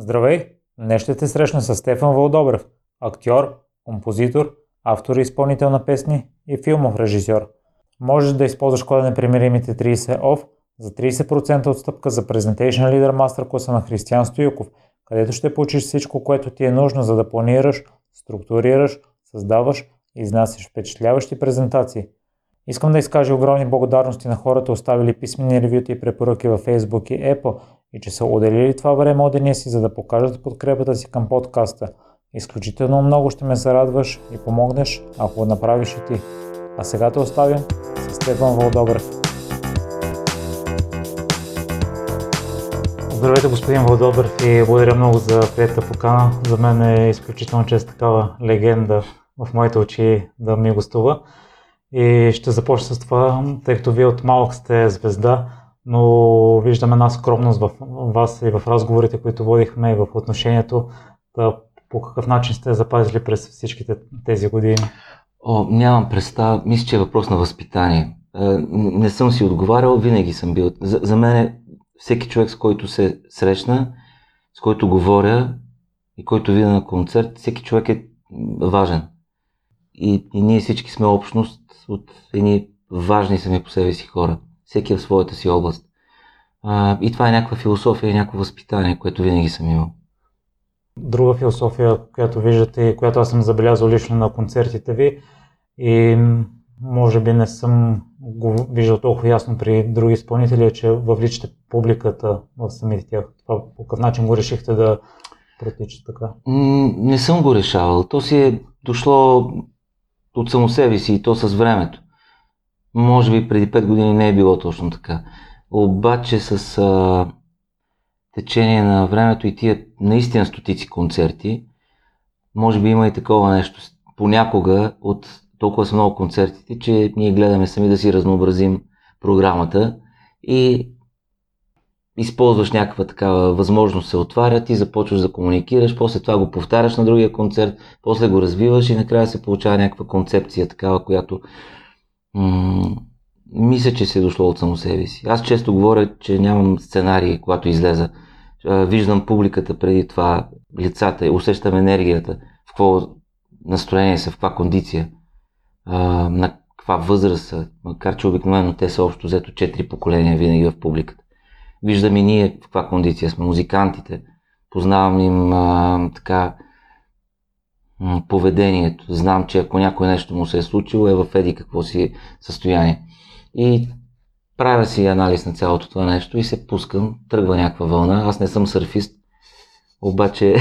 Здравей! Днес ще те срещна с Стефан Вълдобрев, актьор, композитор, автор и изпълнител на песни и филмов режисьор. Можеш да използваш кода на примеримите 30 OFF за 30% отстъпка за Presentation Leader Master класа на Християн Стоюков, където ще получиш всичко, което ти е нужно, за да планираш, структурираш, създаваш и изнасяш впечатляващи презентации. Искам да изкажа огромни благодарности на хората, оставили писмени ревюта и препоръки във Facebook и Apple и че са отделили това време от деня си, за да покажат подкрепата си към подкаста. Изключително много ще ме зарадваш и помогнеш, ако го направиш и ти. А сега те оставям с Стефан Вълдобрев. Здравейте, господин Вълдобрев и благодаря много за приятата покана. За мен е изключително чест такава легенда в моите очи да ми гостува. И ще започна с това, тъй като вие от малък сте звезда, но виждам една скромност в вас и в разговорите, които водихме и в отношението. Да, по какъв начин сте запазили през всичките тези години? О, нямам представа. Мисля, че е въпрос на възпитание. Е, не съм си отговарял, винаги съм бил. За, за мен е всеки човек, с който се срещна, с който говоря и който видя на концерт, всеки човек е важен. И, и ние всички сме общност от едни важни сами по себе си хора. Всеки е в своята си област. А, и това е някаква философия и някакво възпитание, което винаги съм имал. Друга философия, която виждате, която аз съм забелязал лично на концертите ви и може би не съм го виждал толкова ясно при други изпълнители, е, че въвличате публиката в самите тях. Това по какъв начин го решихте да протича така? Не съм го решавал. То си е дошло от само себе си и то с времето. Може би преди 5 години не е било точно така. Обаче с а, течение на времето и тия наистина стотици концерти, може би има и такова нещо. Понякога от толкова са много концертите, че ние гледаме сами да си разнообразим програмата и използваш някаква такава възможност, се отваря, ти започваш да комуникираш, после това го повтаряш на другия концерт, после го развиваш и накрая се получава някаква концепция, такава, която м- мисля, че се е дошло от само себе си. Аз често говоря, че нямам сценарий, когато излеза. Виждам публиката преди това, лицата, усещам енергията, в какво настроение са, в каква кондиция, на каква възраст са, макар че обикновено те са общо взето четири поколения винаги в публиката. Виждам и ние в каква кондиция сме, музикантите. Познавам им а, така поведението. Знам, че ако някой нещо му се е случило, е в еди какво си състояние. И правя си анализ на цялото това нещо и се пускам, тръгва някаква вълна. Аз не съм сърфист, обаче,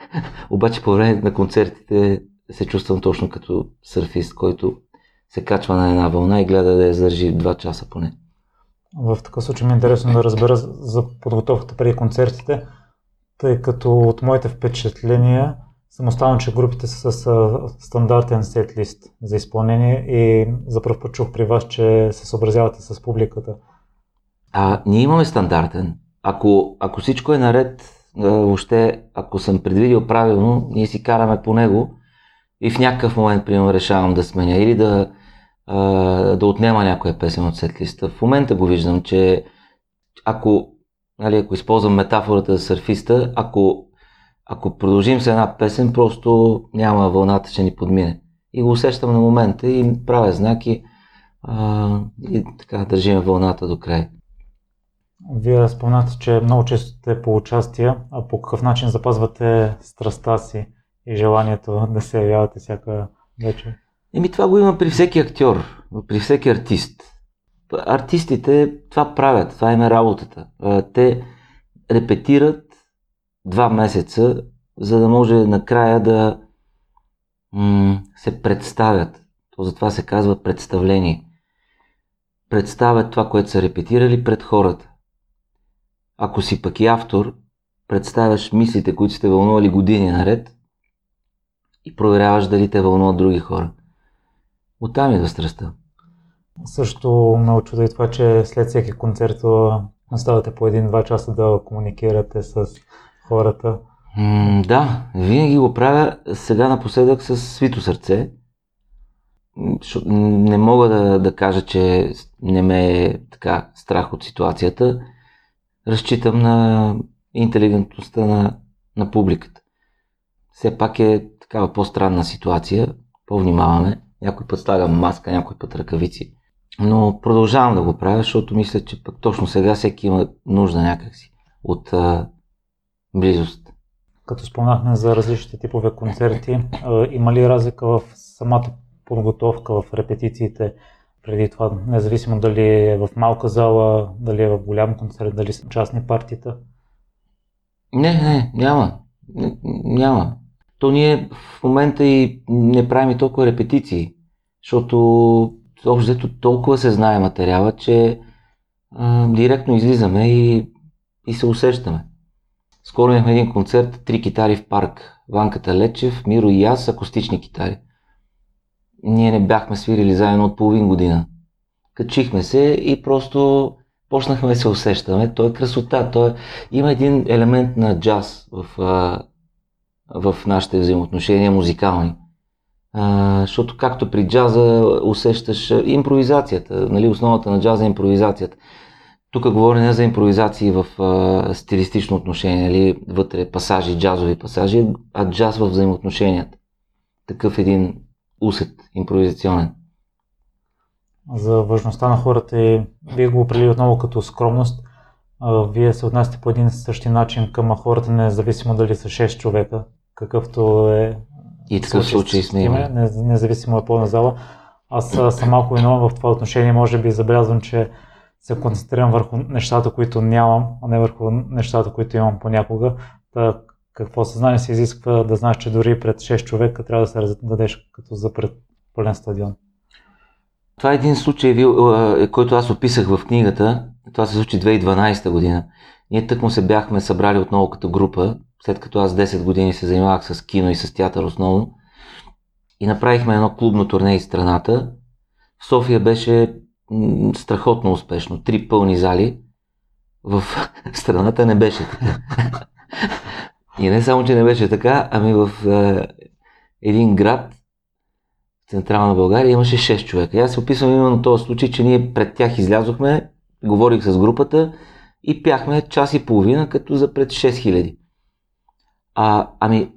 обаче по време на концертите се чувствам точно като сърфист, който се качва на една вълна и гледа да я задържи 2 часа поне. В такъв случай ми е интересно да разбера за подготовката преди концертите, тъй като от моите впечатления съм останал, че групите са с стандартен сет лист за изпълнение и за първ път чух при вас, че се съобразявате с публиката. А, ние имаме стандартен. Ако, ако всичко е наред, въобще, ако съм предвидил правилно, ние си караме по него и в някакъв момент, примерно, решавам да сменя или да, да отнема някоя песен от сетлиста. В момента го виждам, че ако, нали, ако използвам метафората за сърфиста, ако, ако продължим с една песен, просто няма вълната, ще ни подмине. И го усещам на момента и правя знаки а, и така държим вълната до край. Вие спомнате, че много често сте по участие, а по какъв начин запазвате страста си и желанието да се явявате всяка вечер? Еми това го има при всеки актьор, при всеки артист. Артистите това правят, това им е работата. Те репетират два месеца, за да може накрая да м- се представят. То затова се казва представление. Представят това, което са репетирали пред хората. Ако си пък и автор, представяш мислите, които сте вълнували години наред и проверяваш дали те вълнуват други хора. Оттам идва страстта. Също ме очуда и това, че след всеки концерт оставате по един-два часа да комуникирате с хората. М- да, винаги го правя сега напоследък с свито сърце. Не мога да, да кажа, че не ме е така страх от ситуацията. Разчитам на интелигентността на на публиката. Все пак е такава по-странна ситуация, по-внимаваме. Някой път слагам маска, някой път ръкавици. Но продължавам да го правя, защото мисля, че пък точно сега всеки има нужда някакси от а, близост. Като спомнахме за различните типове концерти, има ли разлика в самата подготовка, в репетициите преди това, независимо дали е в малка зала, дали е в голям концерт, дали са частни партита? Не, не, няма. Няма. То ние в момента и не правим и толкова репетиции, защото общо толкова се знае материала, че а, директно излизаме и, и се усещаме. Скоро имахме един концерт, три китари в парк. Ванката Лечев, Миро и аз, акустични китари. Ние не бяхме свирили заедно от половин година. Качихме се и просто почнахме да се усещаме. То е красота. То е... Има един елемент на джаз в, в нашите взаимоотношения музикални. А, защото както при джаза усещаш импровизацията, нали, основата на джаза е импровизацията. Тук говоря не за импровизации в а, стилистично отношение, нали, вътре пасажи, джазови пасажи, а джаз в взаимоотношенията. Такъв един усет импровизационен. За важността на хората и вие го определи отново като скромност. Вие се отнасяте по един същи начин към хората, независимо дали са 6 човека, какъвто е и такъв случай сме имали. Независимо е пълна зала. Аз съм малко виновен в това отношение. Може би забелязвам, че се концентрирам върху нещата, които нямам, а не върху нещата, които имам понякога. Та, какво съзнание се изисква да знаеш, че дори пред 6 човека трябва да се раздадеш като за пред пълен стадион. Това е един случай, който аз описах в книгата. Това се случи 2012 година. Ние тъкмо се бяхме събрали отново като група след като аз 10 години се занимавах с кино и с театър основно. И направихме едно клубно турне из страната. В София беше страхотно успешно. Три пълни зали. В страната не беше така. И не само, че не беше така, ами в е, един град, в централна България, имаше 6 човека. И аз се описвам именно този случай, че ние пред тях излязохме, говорих с групата и пяхме час и половина, като за пред 6000. А, ами,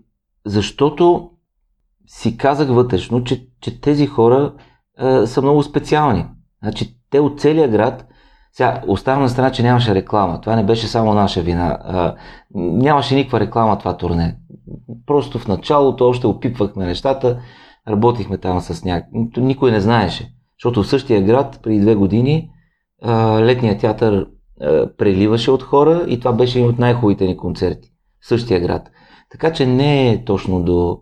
защото си казах вътрешно, че, че тези хора а, са много специални. Значи, те от целия град, сега оставам на страна, че нямаше реклама. Това не беше само наша вина. А, нямаше никаква реклама това турне. Просто в началото още опипвахме нещата, работихме там с някак. Никой не знаеше. Защото в същия град преди две години а, летният театър а, преливаше от хора и това беше един от най-хубавите ни концерти. В същия град. Така че не е точно до...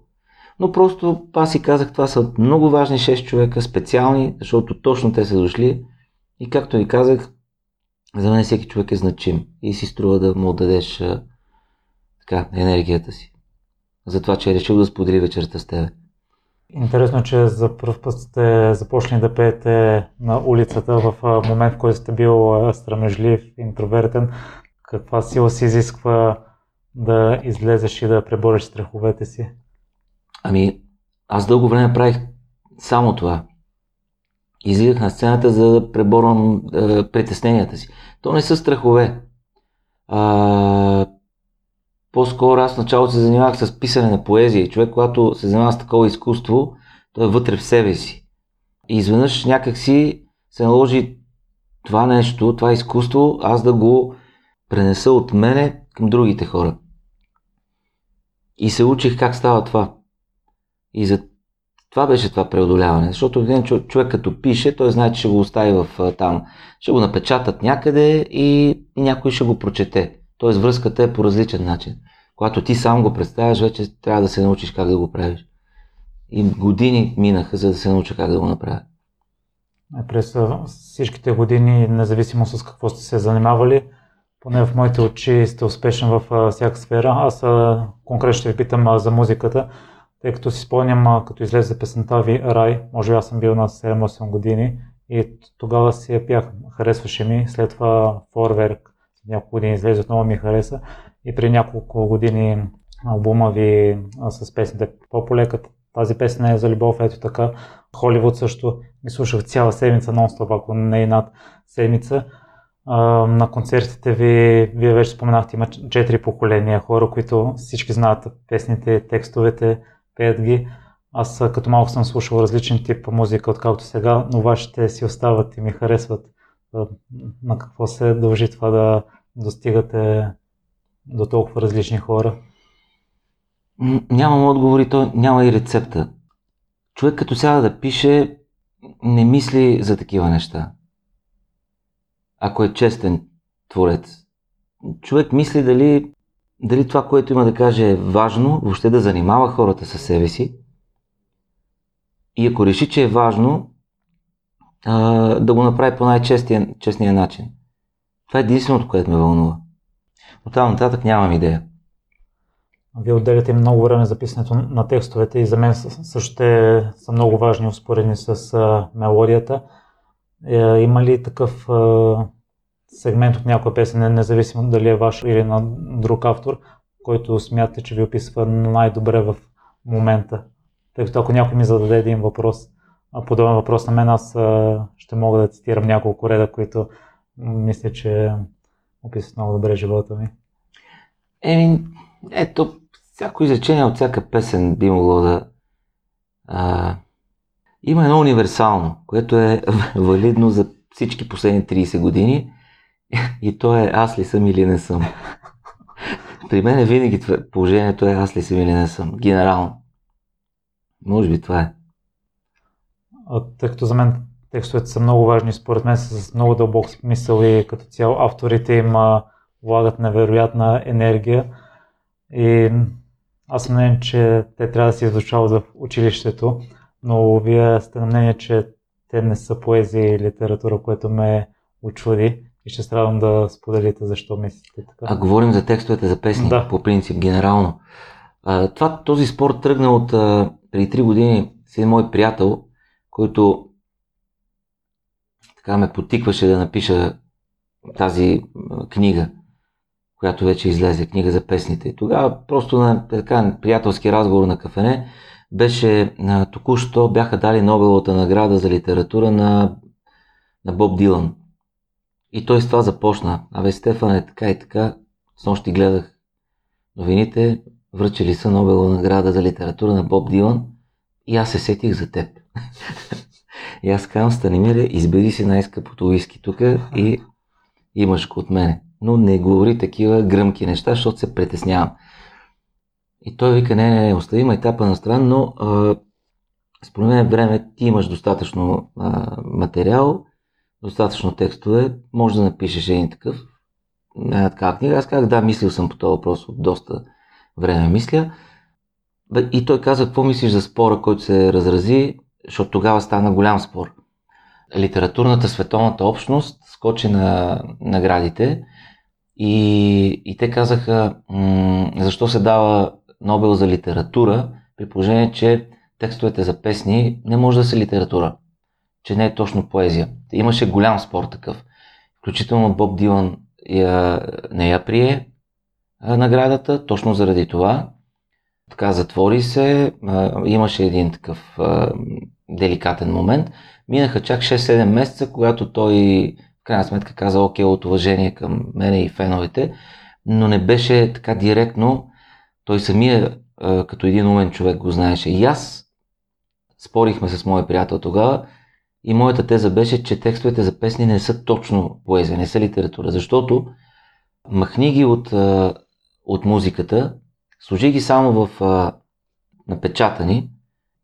Но просто аз си казах, това са много важни 6 човека, специални, защото точно те са дошли. И както ви казах, за мен всеки човек е значим и си струва да му отдадеш така, енергията си. За това, че е решил да сподели вечерта с теб. Интересно, че за първ път сте започнали да пеете на улицата в момент, в който сте бил страмежлив, интровертен. Каква сила се изисква да излезеш и да пребориш страховете си? Ами, аз дълго време правих само това. Излизах на сцената, за да преборвам е, притесненията си. То не са страхове. А, по-скоро аз в началото се занимавах с писане на поезия човек, когато се занимава с такова изкуство, той е вътре в себе си. И изведнъж някакси се наложи това нещо, това изкуство, аз да го пренеса от мене към другите хора. И се учих как става това. И за това беше това преодоляване. Защото един човек като пише, той знае, че ще го остави в там. Ще го напечатат някъде и някой ще го прочете. Тоест връзката е по различен начин. Когато ти сам го представяш, вече трябва да се научиш как да го правиш. И години минаха, за да се науча как да го направя. През всичките години, независимо с какво сте се занимавали, поне в моите очи сте успешен в всяка сфера. Аз конкретно ще ви питам за музиката, тъй като си спомням, като излезе песента ви Рай, може би аз съм бил на 7-8 години и тогава си я пях, харесваше ми, след това Форверк, няколко години излезе, отново ми хареса и при няколко години албума ви с песните По-полекът, тази песен е за любов, ето така. Холивуд също ги слушах цяла седмица, нон-стоп, ако не и над седмица. на концертите ви, вие вече споменахте, има четири поколения хора, които всички знаят песните, текстовете, пеят ги. Аз като малко съм слушал различен тип музика, откакто сега, но вашите си остават и ми харесват. На какво се дължи това да достигате до толкова различни хора? Нямам отговори, то няма и рецепта. Човек като сяда да пише, не мисли за такива неща. Ако е честен творец. Човек мисли дали, дали това, което има да каже е важно, въобще да занимава хората със себе си. И ако реши, че е важно, да го направи по най-честния начин. Това е единственото, което ме вълнува. От там нататък нямам идея. Вие отделяте много време за писането на текстовете и за мен също са много важни, успоредни с мелодията. Е, има ли такъв сегмент от някоя песен, независимо дали е ваш или на друг автор, който смятате, че ви описва най-добре в момента? Тъй като ако някой ми зададе един въпрос, подобен въпрос на мен, аз ще мога да цитирам няколко реда, които мисля, че описват много добре живота ми. Еми, ето, всяко изречение от всяка песен би могло да... А, има едно универсално, което е валидно за всички последни 30 години и то е аз ли съм или не съм. При мен винаги положението е аз ли съм или не съм. Генерално. Може би това е. Тъй като за мен текстовете са много важни, според мен са с много дълбок смисъл и като цяло авторите им влагат невероятна енергия. И аз съм мнение, че те трябва да се изучават в училището, но вие сте на мнение, че те не са поезия и литература, което ме очуди и ще страдам да споделите защо мислите така. А говорим за текстовете за песни, да. по принцип, генерално. А, това, този спор тръгна от а, преди 3 години с един мой приятел, който така ме потикваше да напиша тази книга, която вече излезе, книга за песните. И тогава просто на така приятелски разговор на кафене беше току-що бяха дали Нобеловата награда за литература на, на Боб Дилан. И той с това започна. Абе, Стефан е така и така. С нощи гледах новините, връчили са Нобелова награда за литература на Боб Дилан и аз се сетих за теб. и аз казвам, Станимире, избери си най-скъпото уиски тук и имаш го от мене. Но не говори такива гръмки неща, защото се притеснявам. И той вика, не, не, не, остави етапа на страна, но а, според мен време ти имаш достатъчно а, материал, достатъчно текстове, може да напишеш един такъв, една такава книга. Аз казах, да, мислил съм по този въпрос от доста време мисля. И той каза, какво мислиш за спора, който се разрази, защото тогава стана голям спор. Литературната световната общност скочи на наградите и, и те казаха, м- защо се дава Нобел за литература, при положение, че текстовете за песни не може да са литература, че не е точно поезия. Имаше голям спор такъв. Включително Боб Дилан я, не я прие наградата, точно заради това. Така затвори се, имаше един такъв деликатен момент. Минаха чак 6-7 месеца, когато той в крайна сметка каза окей от уважение към мене и феновете, но не беше така директно. Той самия като един умен човек го знаеше. И аз спорихме с моя приятел тогава и моята теза беше, че текстовете за песни не са точно поезия, не са литература, защото махни ги от, от музиката, сложи ги само в напечатани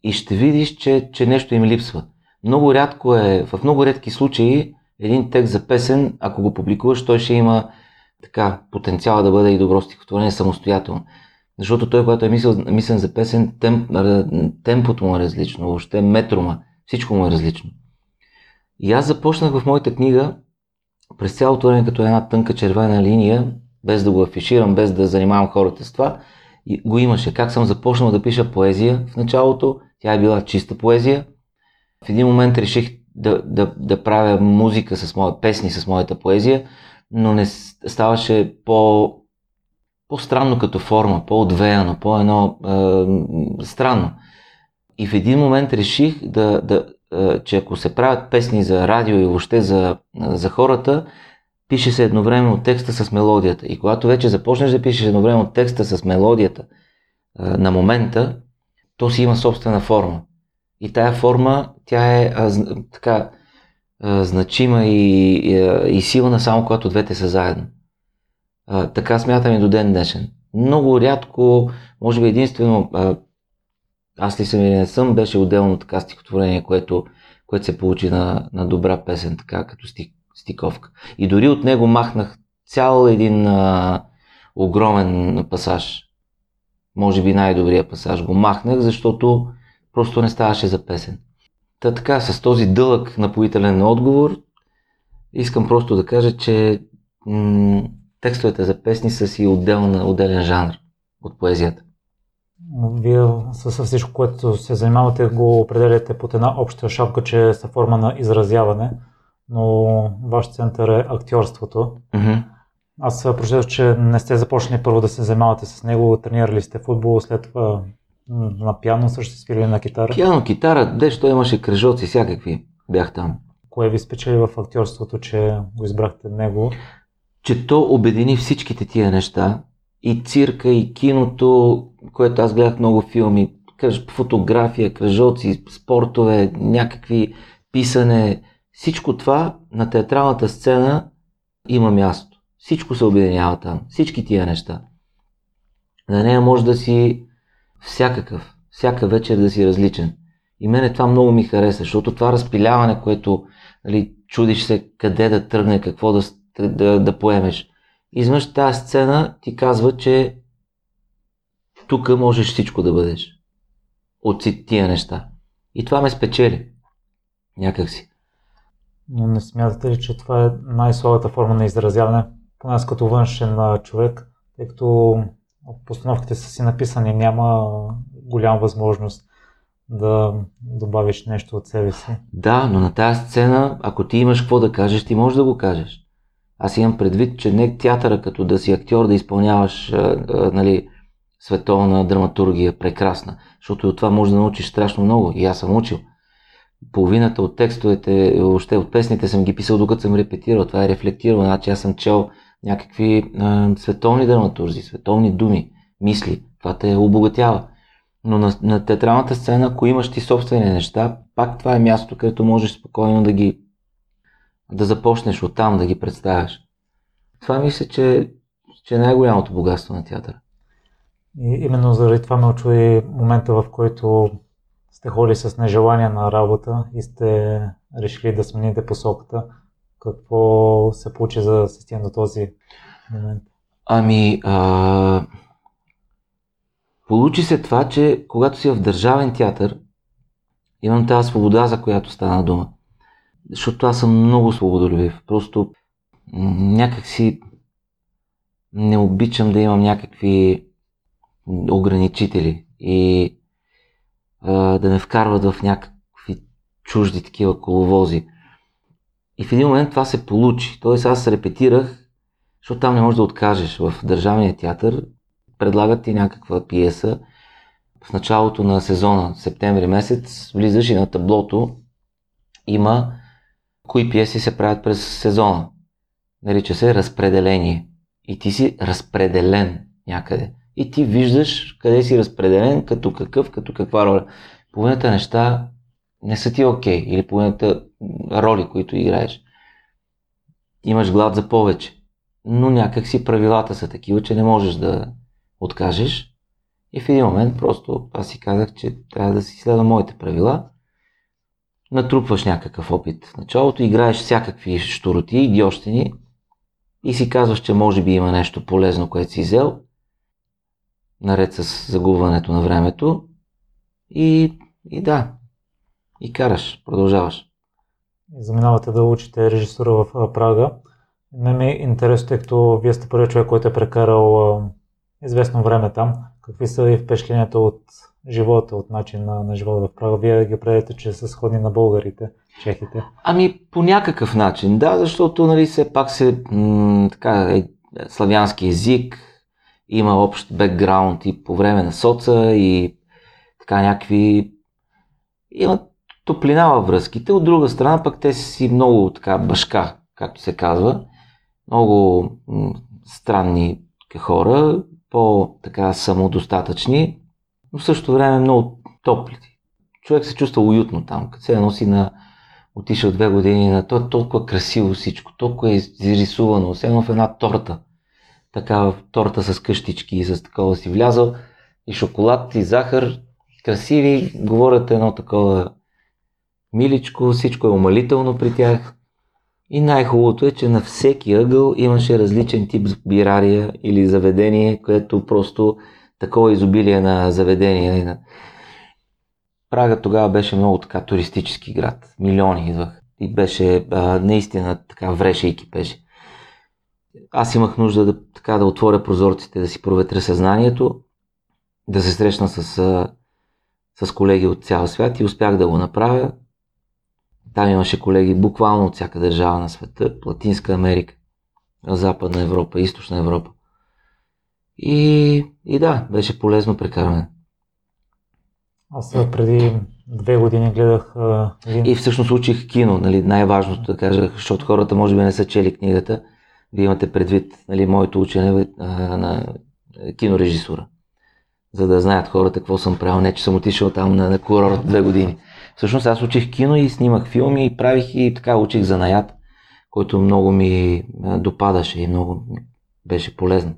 и ще видиш, че, че нещо им липсва. Много рядко е, в много редки случаи, един текст за песен, ако го публикуваш, той ще има така потенциала да бъде и добро стихотворение самостоятелно. Защото той, когато е мислил, мислен за песен, темп, темпото му е различно, въобще метрома, всичко му е различно. И аз започнах в моята книга през цялото време като една тънка червена линия, без да го афиширам, без да занимавам хората с това, и го имаше. Как съм започнал да пиша поезия в началото, тя е била чиста поезия. В един момент реших да, да, да правя музика с моя песни, с моята поезия, но не ставаше по, по-странно като форма, по-отвеяно, по-едно е, странно. И в един момент реших да, да, че ако се правят песни за радио и въобще за, за хората, пише се едновременно текста с мелодията. И когато вече започнеш да пишеш едновременно текста с мелодията а, на момента, то си има собствена форма. И тая форма, тя е а, така а, значима и, и, и силна само когато двете са заедно. А, така смятам и до ден днешен. Много рядко, може би единствено, а, аз ли съм или не съм, беше отделно така стихотворение, което, което се получи на, на добра песен, така като стих, стиковка. И дори от него махнах цял един а, огромен пасаж. Може би най-добрия пасаж го махнах, защото просто не ставаше за песен. Та така, с този дълъг напоителен отговор, искам просто да кажа, че м- текстовете за песни са си отделна, отделен жанр от поезията. Вие с всичко, което се занимавате, го определяте под една обща шапка, че е са форма на изразяване, но ваш център е актьорството. Mm-hmm. Аз прочетох, че не сте започнали първо да се занимавате с него, тренирали сте футбол, след това на пиано също свирили на китара. Пиано, китара, дещо имаше кръжоци, всякакви бях там. Кое ви спечели в актьорството, че го избрахте него? Че то обедини всичките тия неща. И цирка, и киното, което аз гледах много филми, фотография, кръжоци, спортове, някакви писане. Всичко това на театралната сцена има място. Всичко се обединява там. Всички тия неща. На нея може да си всякакъв, всяка вечер да си различен. И мене това много ми хареса, защото това разпиляване, което нали, чудиш се къде да тръгне, какво да, да, да поемеш. Изведнъж тази сцена ти казва, че тук можеш всичко да бъдеш. От тия неща. И това ме спечели. Някакси. Но не смятате ли, че това е най-слабата форма на изразяване? Поне аз като външен човек, тъй като постановките са си написани, няма голяма възможност да добавиш нещо от себе си. Да, но на тази сцена, ако ти имаш какво да кажеш, ти можеш да го кажеш. Аз имам предвид, че не театъра, като да си актьор, да изпълняваш а, а, нали, световна драматургия, прекрасна. Защото от това може да научиш страшно много. И аз съм учил. Половината от текстовете, въобще от песните съм ги писал докато съм репетирал. Това е рефлектирал. Значи аз съм чел някакви а, световни драматурзи, световни думи, мисли. Това те обогатява. Но на, на театралната сцена, ако имаш ти собствени неща, пак това е място, където можеш спокойно да ги да започнеш оттам да ги представяш. Това мисля, че, че е най-голямото богатство на театъра. И именно заради това ме очуди момента, в който сте ходили с нежелание на работа и сте решили да смените посоката. Какво се получи за да се стигне до този момент? Ами, а... получи се това, че когато си в държавен театър, имам тази свобода, за която стана дума. Защото аз съм много свободолюбив. Просто някакси не обичам да имам някакви ограничители и а, да ме вкарват в някакви чужди такива коловози. И в един момент това се получи. Тоест аз репетирах, защото там не можеш да откажеш. В Държавния театър предлагат ти някаква пиеса. В началото на сезона, септември месец, влизаш и на таблото има кои пиеси се правят през сезона. Нарича се разпределение. И ти си разпределен някъде. И ти виждаш къде си разпределен, като какъв, като каква роля. Половината неща не са ти окей. Okay, или половината роли, които играеш. Имаш глад за повече. Но някак си правилата са такива, че не можеш да откажеш. И в един момент просто аз си казах, че трябва да си следва моите правила. Натрупваш някакъв опит. В началото играеш всякакви штуроти, идиощини и си казваш, че може би има нещо полезно, което си взел, наред с загубването на времето. И, и да, и караш, продължаваш. Заминавате да учите режисура в Прага. Не ми е интересно, тъй като вие сте първият човек, който е прекарал известно време там. Какви са и впечатленията от живота, от начин на, живота в Прага? Вие ги определяте, че са сходни на българите, чехите. Ами по някакъв начин, да, защото нали, все пак се м- така, е, славянски език, има общ бекграунд и по време на соца и така някакви имат топлина във връзките. От друга страна пък те си много така башка, както се казва. много странни хора, по-така самодостатъчни, но в същото време много топли. Човек се чувства уютно там, като се носи на отишъл две години на то е толкова красиво всичко, толкова е изрисувано, все едно в една торта. Такава торта с къщички и с такова си влязал и шоколад и захар, красиви, говорят едно такова миличко, всичко е умалително при тях. И най-хубавото е, че на всеки ъгъл имаше различен тип бирария или заведение, което просто такова изобилие на заведения. Прага тогава беше много така туристически град. Милиони идвах. И беше а, наистина така вреше и кипеше. Аз имах нужда да, така, да отворя прозорците, да си проветря съзнанието, да се срещна с, с колеги от цял свят и успях да го направя. Там имаше колеги буквално от всяка държава на света, Латинска Америка, Западна Европа, Източна Европа. И, и да, беше полезно прекарване. Аз преди две години гледах един... И всъщност учих кино, нали, най-важното да кажа, защото хората може би не са чели книгата. Вие имате предвид нали, моето учене а, на кинорежисура. За да знаят хората какво съм правил. Не, че съм отишъл там на, на курорт две години. Всъщност аз учих кино и снимах филми и правих и така учих занаят, който много ми допадаше и много беше полезно.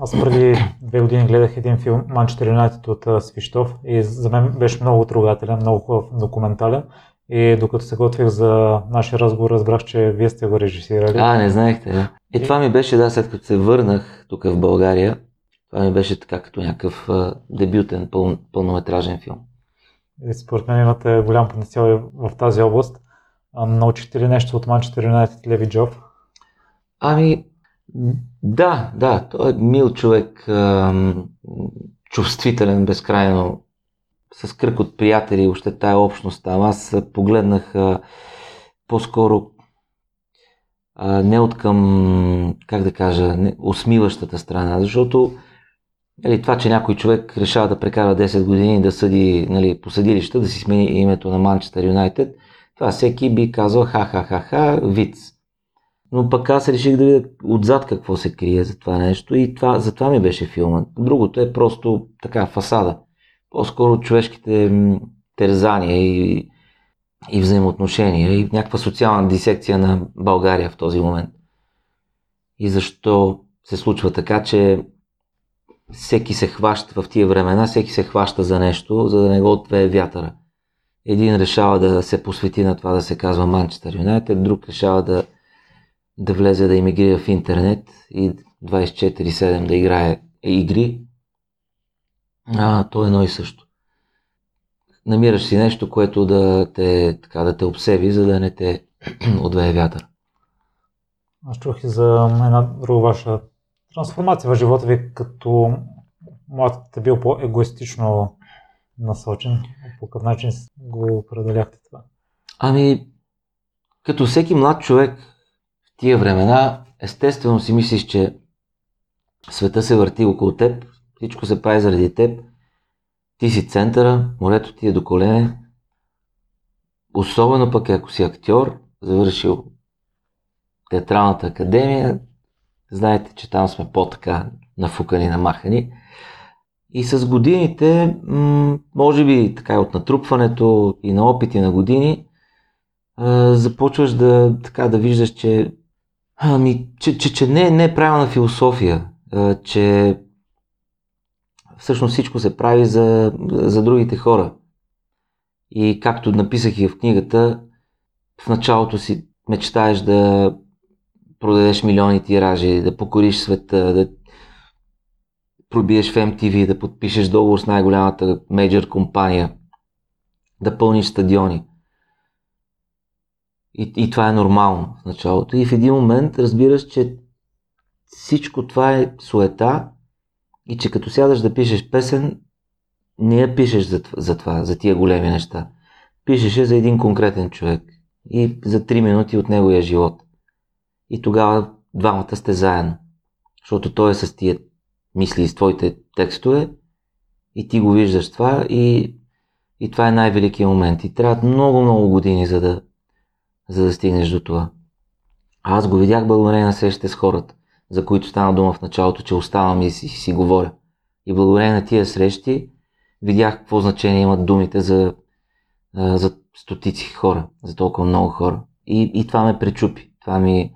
Аз преди две години гледах един филм Манчестър Юнайтед от Свищов и за мен беше много трогателен, много хубав документален. И докато се готвих за нашия разговор, разбрах, че вие сте го режисирали. А, не знаехте, да. И това ми беше, да, след като се върнах тук в България, това ми беше така като някакъв дебютен пъл, пълнометражен филм. И според мен имате голям потенциал в тази област. научихте ли нещо от Манчестър Юнайтед Леви Джоб? Ами, да, да, той е мил човек, чувствителен безкрайно, с кръг от приятели, още тая общност там. Аз погледнах по-скоро не от към, как да кажа, усмиващата страна, защото нали, това, че някой човек решава да прекара 10 години да съди нали, по съдилища, да си смени името на Манчестър Юнайтед, това всеки би казал ха-ха-ха-ха, виц но пък аз реших да видя отзад какво се крие за това нещо и това, за това ми беше филма. Другото е просто така фасада. По-скоро човешките терзания и, и взаимоотношения и някаква социална дисекция на България в този момент. И защо се случва така, че всеки се хваща в тия времена, всеки се хваща за нещо, за да не го отвее вятъра. Един решава да се посвети на това да се казва Манчестър Юнайтед, друг решава да да влезе да имигрира в интернет и 24-7 да играе игри, а, то е едно и също. Намираш си нещо, което да те, така, да те обсеби, за да не те отвее вятър. Аз чух и за една друга ваша трансформация в живота ви, като млад сте бил по-егоистично насочен. По какъв начин го определяхте това? Ами, като всеки млад човек, тия времена, естествено си мислиш, че света се върти около теб, всичко се прави заради теб, ти си центъра, морето ти е до колене, особено пък ако си актьор, завършил театралната академия, знаете, че там сме по-така нафукани, намахани. И с годините, може би така от натрупването и на опити на години, започваш да, така, да виждаш, че Ами, че, че, че не, не е правилна философия, а, че всъщност всичко се прави за, за другите хора. И както написах и в книгата, в началото си мечтаеш да продадеш милиони тиражи, да покориш света, да пробиеш в MTV, да подпишеш договор с най-голямата мейджор компания, да пълниш стадиони. И, и това е нормално в началото. И в един момент разбираш, че всичко това е суета и че като сядаш да пишеш песен, не я пишеш за, за това, за тия големи неща. Пишеш за един конкретен човек и за 3 минути от неговия живот. И тогава двамата сте заедно. Защото той е с тия мисли и с твоите текстове и ти го виждаш това и, и това е най-великият момент. И трябват много, много години, за да, за да стигнеш до това. Аз го видях благодарение на срещите с хората, за които стана дума в началото, че оставам и си, си говоря. И благодарение на тия срещи видях какво значение имат думите за, за стотици хора, за толкова много хора. И, и това ме пречупи. Това ми,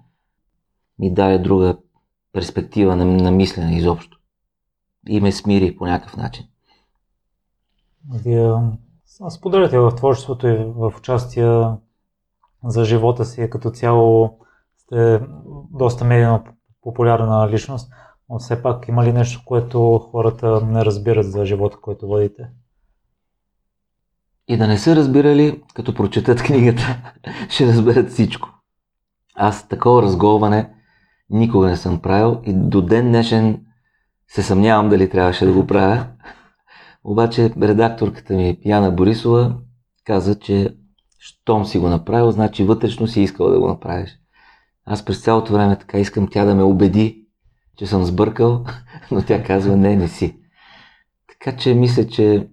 ми даде друга перспектива на, на мислене изобщо. И ме смири по някакъв начин. Вие споделяте в творчеството и в участие за живота си като цяло сте доста медийно популярна личност, но все пак има ли нещо, което хората не разбират за живота, който водите? И да не са разбирали, като прочетат книгата, ще разберат всичко. Аз такова разголване никога не съм правил и до ден днешен се съмнявам дали трябваше да го правя. Обаче редакторката ми Яна Борисова каза, че щом си го направил, значи вътрешно си искал да го направиш. Аз през цялото време така искам тя да ме убеди, че съм сбъркал, но тя казва не, не си. Така че мисля, че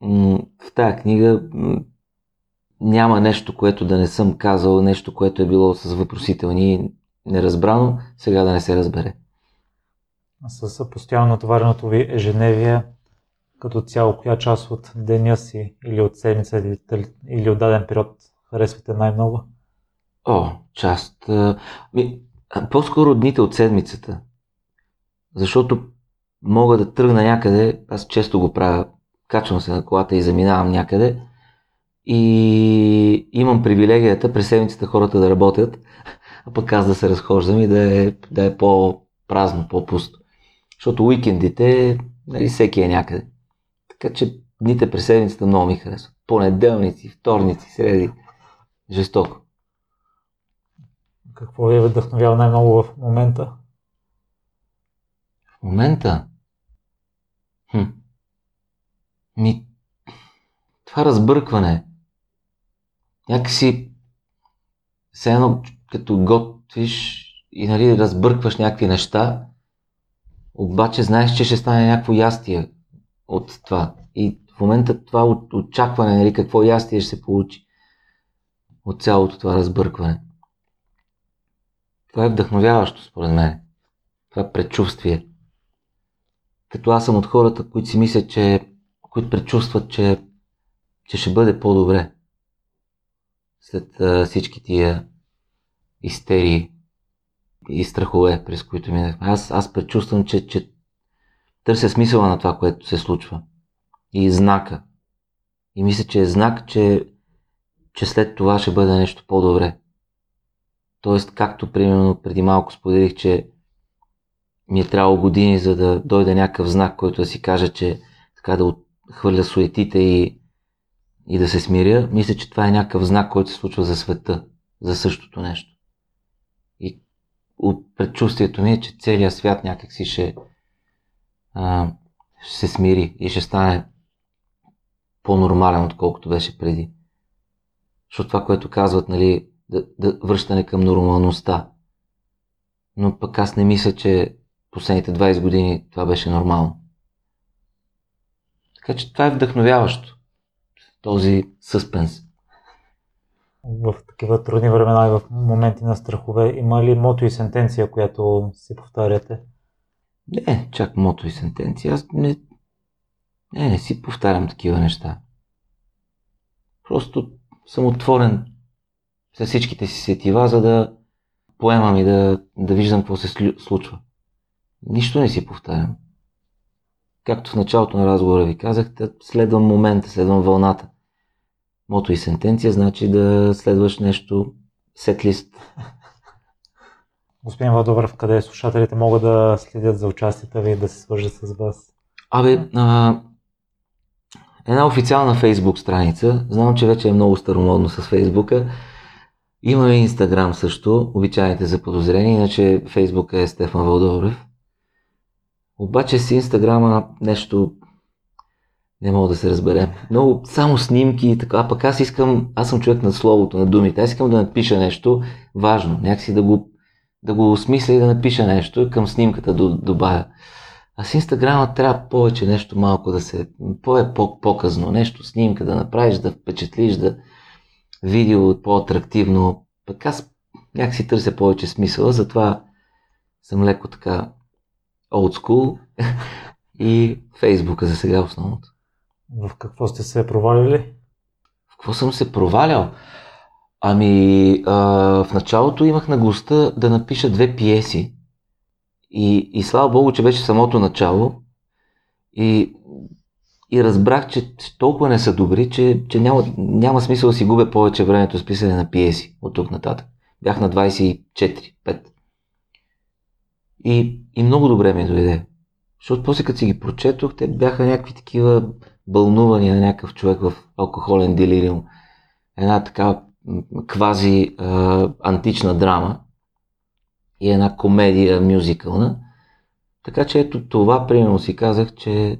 в тази книга няма нещо, което да не съм казал, нещо, което е било с въпросителни неразбрано, сега да не се разбере. С постоянно натовареното ви ежедневие, като цяло, коя част от деня си или от седмица или от даден период харесвате най-много? О, част. Ми, по-скоро дните от седмицата. Защото мога да тръгна някъде, аз често го правя, качвам се на колата и заминавам някъде и имам привилегията през седмицата хората да работят, а пък аз да се разхождам и да е, да е по-празно, по-пусто. Защото уикендите, нали, всеки е някъде. Така че дните през седмицата много ми харесват. Понеделници, вторници, среди. Жестоко. Какво ви вдъхновява най-много в момента? В момента? Хм. Ми, това разбъркване. Някакси, все едно, като готвиш и нали, разбъркваш някакви неща, обаче знаеш, че ще стане някакво ястие от това. И в момента това очакване, нали, какво ястие ще се получи от цялото това разбъркване. Това е вдъхновяващо, според мен. Това предчувствие. Като аз съм от хората, които си мислят, че, които предчувстват, че, че ще бъде по-добре. След а, всички тия истерии и страхове, през които минахме. Аз, аз предчувствам, че, че търся смисъла на това, което се случва. И знака. И мисля, че е знак, че, че след това ще бъде нещо по-добре. Тоест, както примерно преди малко споделих, че ми е трябвало години, за да дойде някакъв знак, който да си каже, че така да отхвърля суетите и, и да се смиря, мисля, че това е някакъв знак, който се случва за света, за същото нещо. И от предчувствието ми е, че целият свят някакси ще, ще се смири и ще стане по-нормален, отколкото беше преди. Защото това, което казват, нали, да, да връщане към нормалността. Но пък аз не мисля, че последните 20 години това беше нормално. Така че това е вдъхновяващо. Този съспенс. В такива трудни времена и в моменти на страхове има ли мото и сентенция, която си повтаряте? Не, чак мото и сентенция. Аз не, не, не си повтарям такива неща. Просто съм отворен с всичките си сетива, за да поемам и да, да виждам какво се случва. Нищо не си повтарям. Както в началото на разговора ви казах, следвам момента, следвам вълната. Мото и сентенция значи да следваш нещо сет-лист. Господин Владобрев, къде слушателите могат да следят за участията ви и да се свържат с вас? Абе, а, една официална фейсбук страница. Знам, че вече е много старомодно с фейсбука. Имаме Инстаграм също, обичайните за подозрение, иначе Фейсбука е Стефан Вълдобрев. Обаче с Инстаграма нещо не мога да се разбере. Много само снимки и така. А пък аз искам, аз съм човек на словото, на думите. Аз искам да напиша нещо важно. Някакси да го, да го осмисля и да напиша нещо и към снимката да добавя. А с Инстаграма трябва повече нещо малко да се... По-показно нещо, снимка да направиш, да впечатлиш, да видео по-атрактивно. Пък аз някакси търся повече смисъл, затова съм леко така old school и Фейсбука за сега основното. В какво сте се провалили? В какво съм се провалял? Ами, а, в началото имах наглостта да напиша две пиеси. И, и слава Богу, че беше самото начало. И, и разбрах, че толкова не са добри, че, че няма, няма смисъл да си губя повече времето с писане на пиеси от тук нататък. Бях на 24-5. И, и много добре ми дойде. Защото после като си ги прочетох, те бяха някакви такива бълнувания на някакъв човек в алкохолен делириум. Една така квази антична драма и една комедия мюзикълна. Така че ето това, примерно си казах, че,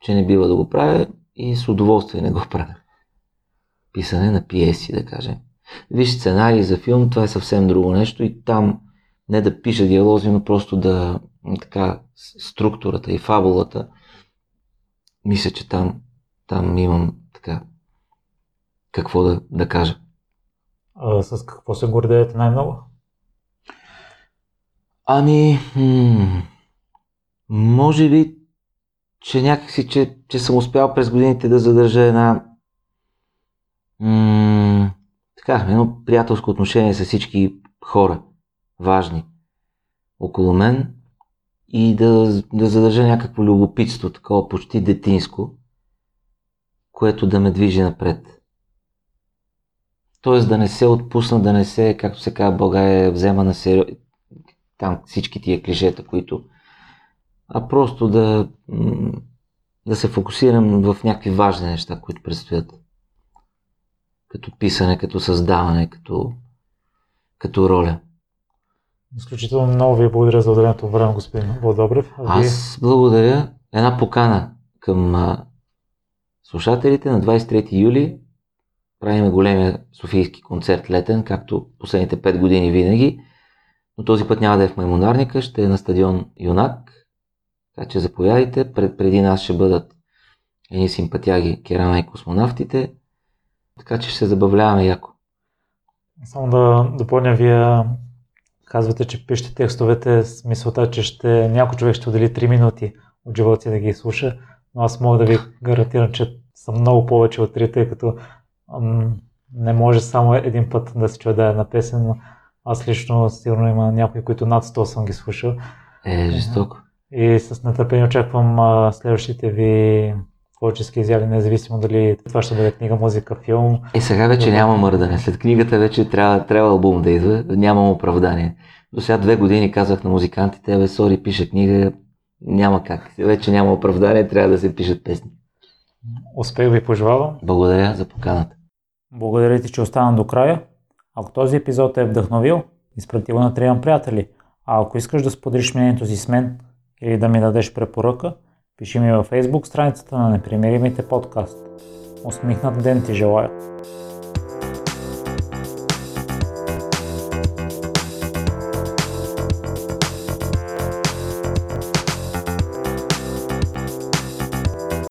че не бива да го правя и с удоволствие не го правя. Писане на пиеси, да кажем. Виж сценарий за филм, това е съвсем друго нещо и там не да пиша диалози, но просто да така структурата и фабулата. Мисля, че там, там имам така какво да, да кажа. А, с какво се гордеете най-много? Ами, м- може би, че някакси, че, че съм успял през годините да задържа една м- така, едно приятелско отношение с всички хора, важни около мен и да, да задържа някакво любопитство, такова почти детинско, което да ме движи напред. Тоест да не се отпусна, да не се, както се казва, България взема на сериозно там всички тия клишета, които а просто да, да се фокусирам в някакви важни неща, които предстоят. Като писане, като създаване, като, като роля. Изключително много ви благодаря за отделеното време, господин Владобрев. Аз благодаря. Една покана към слушателите на 23 юли правим големия софийски концерт летен, както последните 5 години винаги. Но този път няма да е в Маймонарника, ще е на стадион Юнак. Така че заповядайте. Пред, преди нас ще бъдат едни симпатяги Керана и космонавтите. Така че ще се забавляваме яко. Само да допълня, вие казвате, че пишете текстовете с мисълта, че ще, някой човек ще отдели 3 минути от живота си да ги слуша, но аз мога да ви гарантирам, че са много повече от 3, тъй като не може само един път да се чуе да е на песен, но аз лично сигурно има някои, които над 100 съм ги слушал. Е, жестоко. И с нетърпение очаквам а, следващите ви творчески изяви, независимо дали това ще бъде книга, музика, филм. Е, сега вече няма мърдане. След книгата вече трябва, трябва албум да идва. Нямам оправдание. До сега две години казах на музикантите, бе, сори, пиша книга, няма как. Вече няма оправдание, трябва да се пишат песни. Успех ви пожелавам. Благодаря за поканата. Благодаря ти, че остана до края. Ако този епизод е вдъхновил, изпрати го на трима приятели. А ако искаш да споделиш мнението си с мен или да ми дадеш препоръка, пиши ми във Facebook страницата на Непримиримите подкаст. Усмихнат ден ти желая!